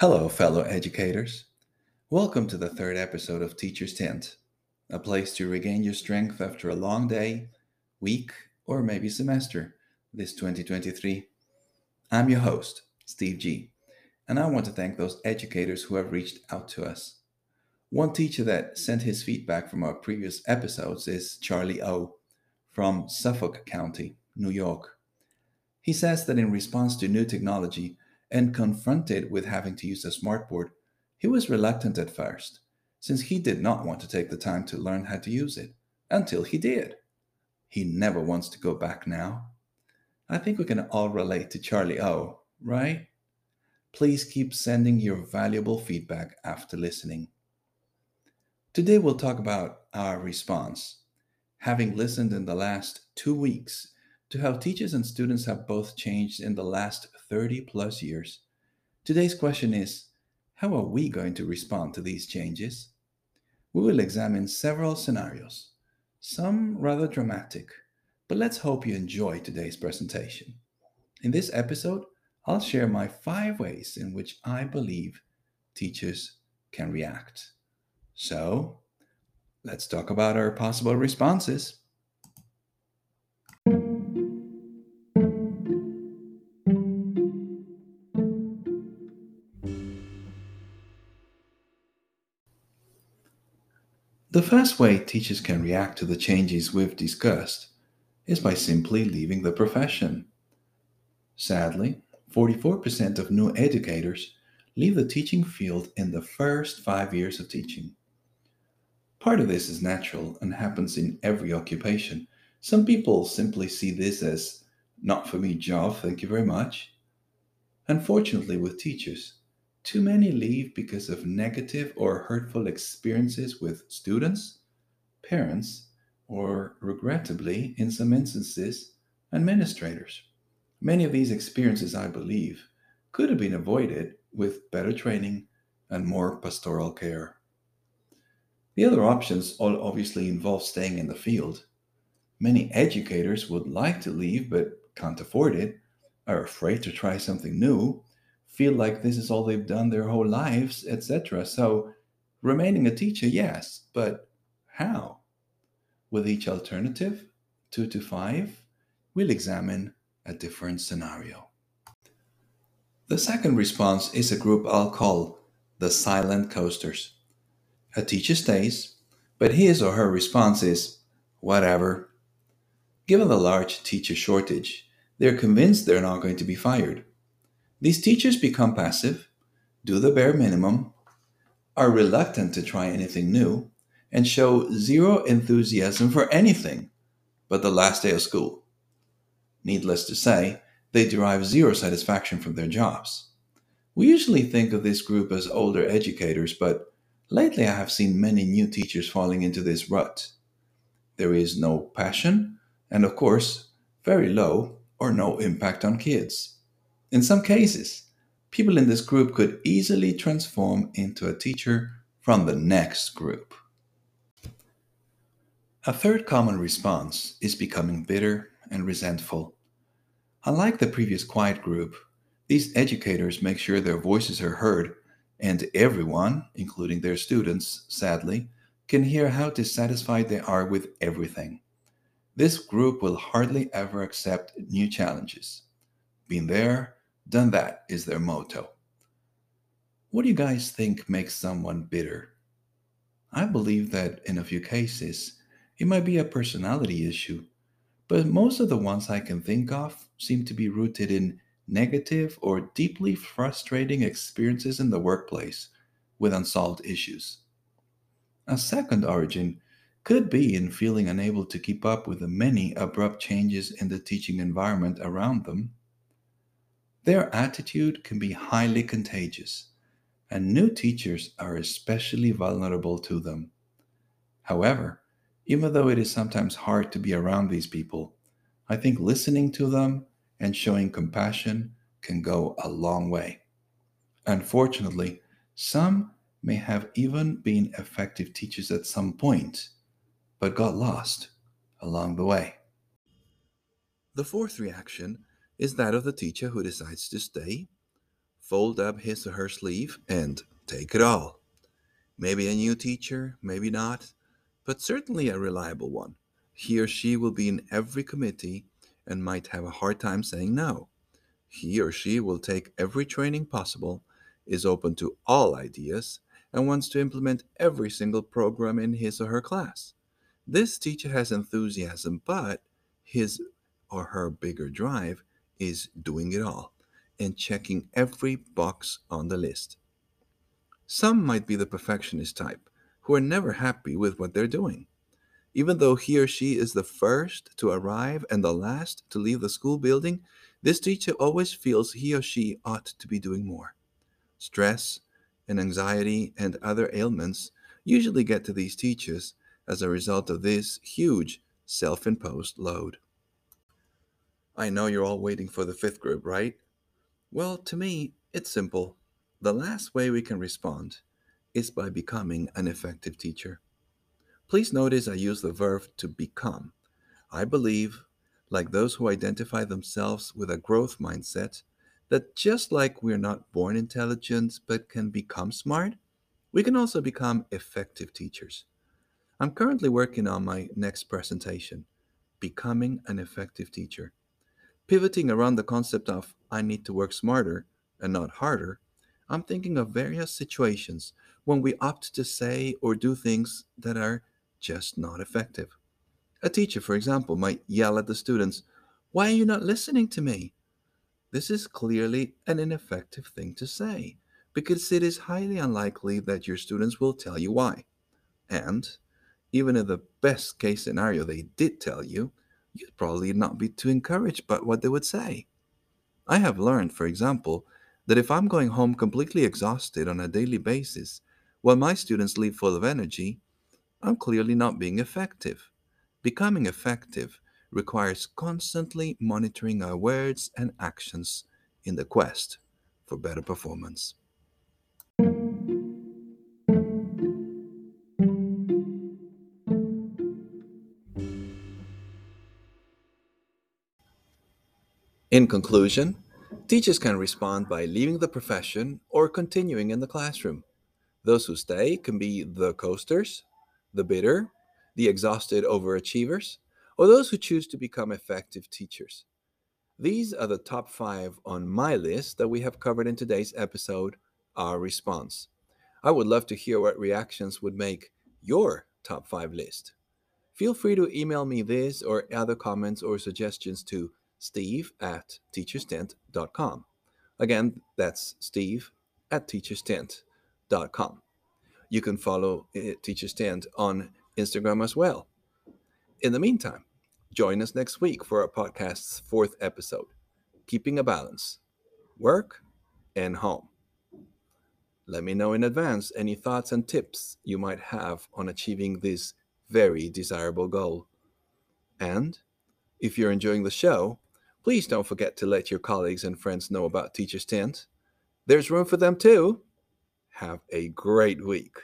Hello, fellow educators. Welcome to the third episode of Teacher's Tent, a place to regain your strength after a long day, week, or maybe semester this 2023. I'm your host, Steve G, and I want to thank those educators who have reached out to us. One teacher that sent his feedback from our previous episodes is Charlie O from Suffolk County, New York. He says that in response to new technology and confronted with having to use a smartboard, he was reluctant at first, since he did not want to take the time to learn how to use it until he did. He never wants to go back now. I think we can all relate to Charlie O, right? Please keep sending your valuable feedback after listening. Today we'll talk about our response. Having listened in the last two weeks to how teachers and students have both changed in the last 30 plus years, today's question is how are we going to respond to these changes? We will examine several scenarios, some rather dramatic, but let's hope you enjoy today's presentation. In this episode, I'll share my five ways in which I believe teachers can react. So, let's talk about our possible responses. The first way teachers can react to the changes we've discussed is by simply leaving the profession. Sadly, 44% of new educators leave the teaching field in the first five years of teaching. Part of this is natural and happens in every occupation. Some people simply see this as not for me job, thank you very much. Unfortunately, with teachers, too many leave because of negative or hurtful experiences with students, parents, or regrettably, in some instances, administrators. Many of these experiences, I believe, could have been avoided with better training and more pastoral care. The other options all obviously involve staying in the field. Many educators would like to leave but can't afford it, are afraid to try something new, feel like this is all they've done their whole lives, etc. So, remaining a teacher, yes, but how? With each alternative, two to five, we'll examine a different scenario. The second response is a group I'll call the silent coasters. A teacher stays, but his or her response is, whatever. Given the large teacher shortage, they're convinced they're not going to be fired. These teachers become passive, do the bare minimum, are reluctant to try anything new, and show zero enthusiasm for anything but the last day of school. Needless to say, they derive zero satisfaction from their jobs. We usually think of this group as older educators, but Lately, I have seen many new teachers falling into this rut. There is no passion, and of course, very low or no impact on kids. In some cases, people in this group could easily transform into a teacher from the next group. A third common response is becoming bitter and resentful. Unlike the previous quiet group, these educators make sure their voices are heard and everyone, including their students, sadly, can hear how dissatisfied they are with everything. This group will hardly ever accept new challenges. Been there, done that is their motto. What do you guys think makes someone bitter? I believe that in a few cases, it might be a personality issue, but most of the ones I can think of seem to be rooted in negative, or deeply frustrating experiences in the workplace with unsolved issues. A second origin could be in feeling unable to keep up with the many abrupt changes in the teaching environment around them. Their attitude can be highly contagious, and new teachers are especially vulnerable to them. However, even though it is sometimes hard to be around these people, I think listening to them and showing compassion can go a long way. Unfortunately, some may have even been effective teachers at some point, but got lost along the way. The fourth reaction is that of the teacher who decides to stay, fold up his or her sleeve, and take it all. Maybe a new teacher, maybe not, but certainly a reliable one. He or she will be in every committee and might have a hard time saying no. He or she will take every training possible, is open to all ideas, and wants to implement every single program in his or her class. This teacher has enthusiasm, but his or her bigger drive is doing it all and checking every box on the list. Some might be the perfectionist type who are never happy with what they're doing. Even though he or she is the first to arrive and the last to leave the school building, this teacher always feels he or she ought to be doing more. Stress and anxiety and other ailments usually get to these teachers as a result of this huge self imposed load. I know you're all waiting for the fifth group, right? Well, to me, it's simple. The last way we can respond is by becoming an effective teacher. Please notice I use the verb to become. I believe, like those who identify themselves with a growth mindset, that just like we're not born intelligent but can become smart, we can also become effective teachers. I'm currently working on my next presentation, Becoming an Effective Teacher. Pivoting around the concept of I need to work smarter and not harder, I'm thinking of various situations when we opt to say or do things that are just not effective. A teacher, for example, might yell at the students, Why are you not listening to me? This is clearly an ineffective thing to say because it is highly unlikely that your students will tell you why. And even in the best case scenario they did tell you, you'd probably not be too encouraged by what they would say. I have learned, for example, that if I'm going home completely exhausted on a daily basis, while my students leave full of energy, I'm clearly not being effective. Becoming effective requires constantly monitoring our words and actions in the quest for better performance. In conclusion, teachers can respond by leaving the profession or continuing in the classroom. Those who stay can be the coasters, the bitter, the exhausted overachievers, or those who choose to become effective teachers. These are the top five on my list that we have covered in today's episode, Our Response. I would love to hear what reactions would make your top five list. Feel free to email me this or other comments or suggestions to steve at teacherstent.com. Again, that's steve at teacherstent.com. You can follow uh, Teachers Tent on Instagram as well. In the meantime, join us next week for our podcast's fourth episode Keeping a Balance Work and Home. Let me know in advance any thoughts and tips you might have on achieving this very desirable goal. And if you're enjoying the show, please don't forget to let your colleagues and friends know about Teachers Tent. There's room for them too. Have a great week.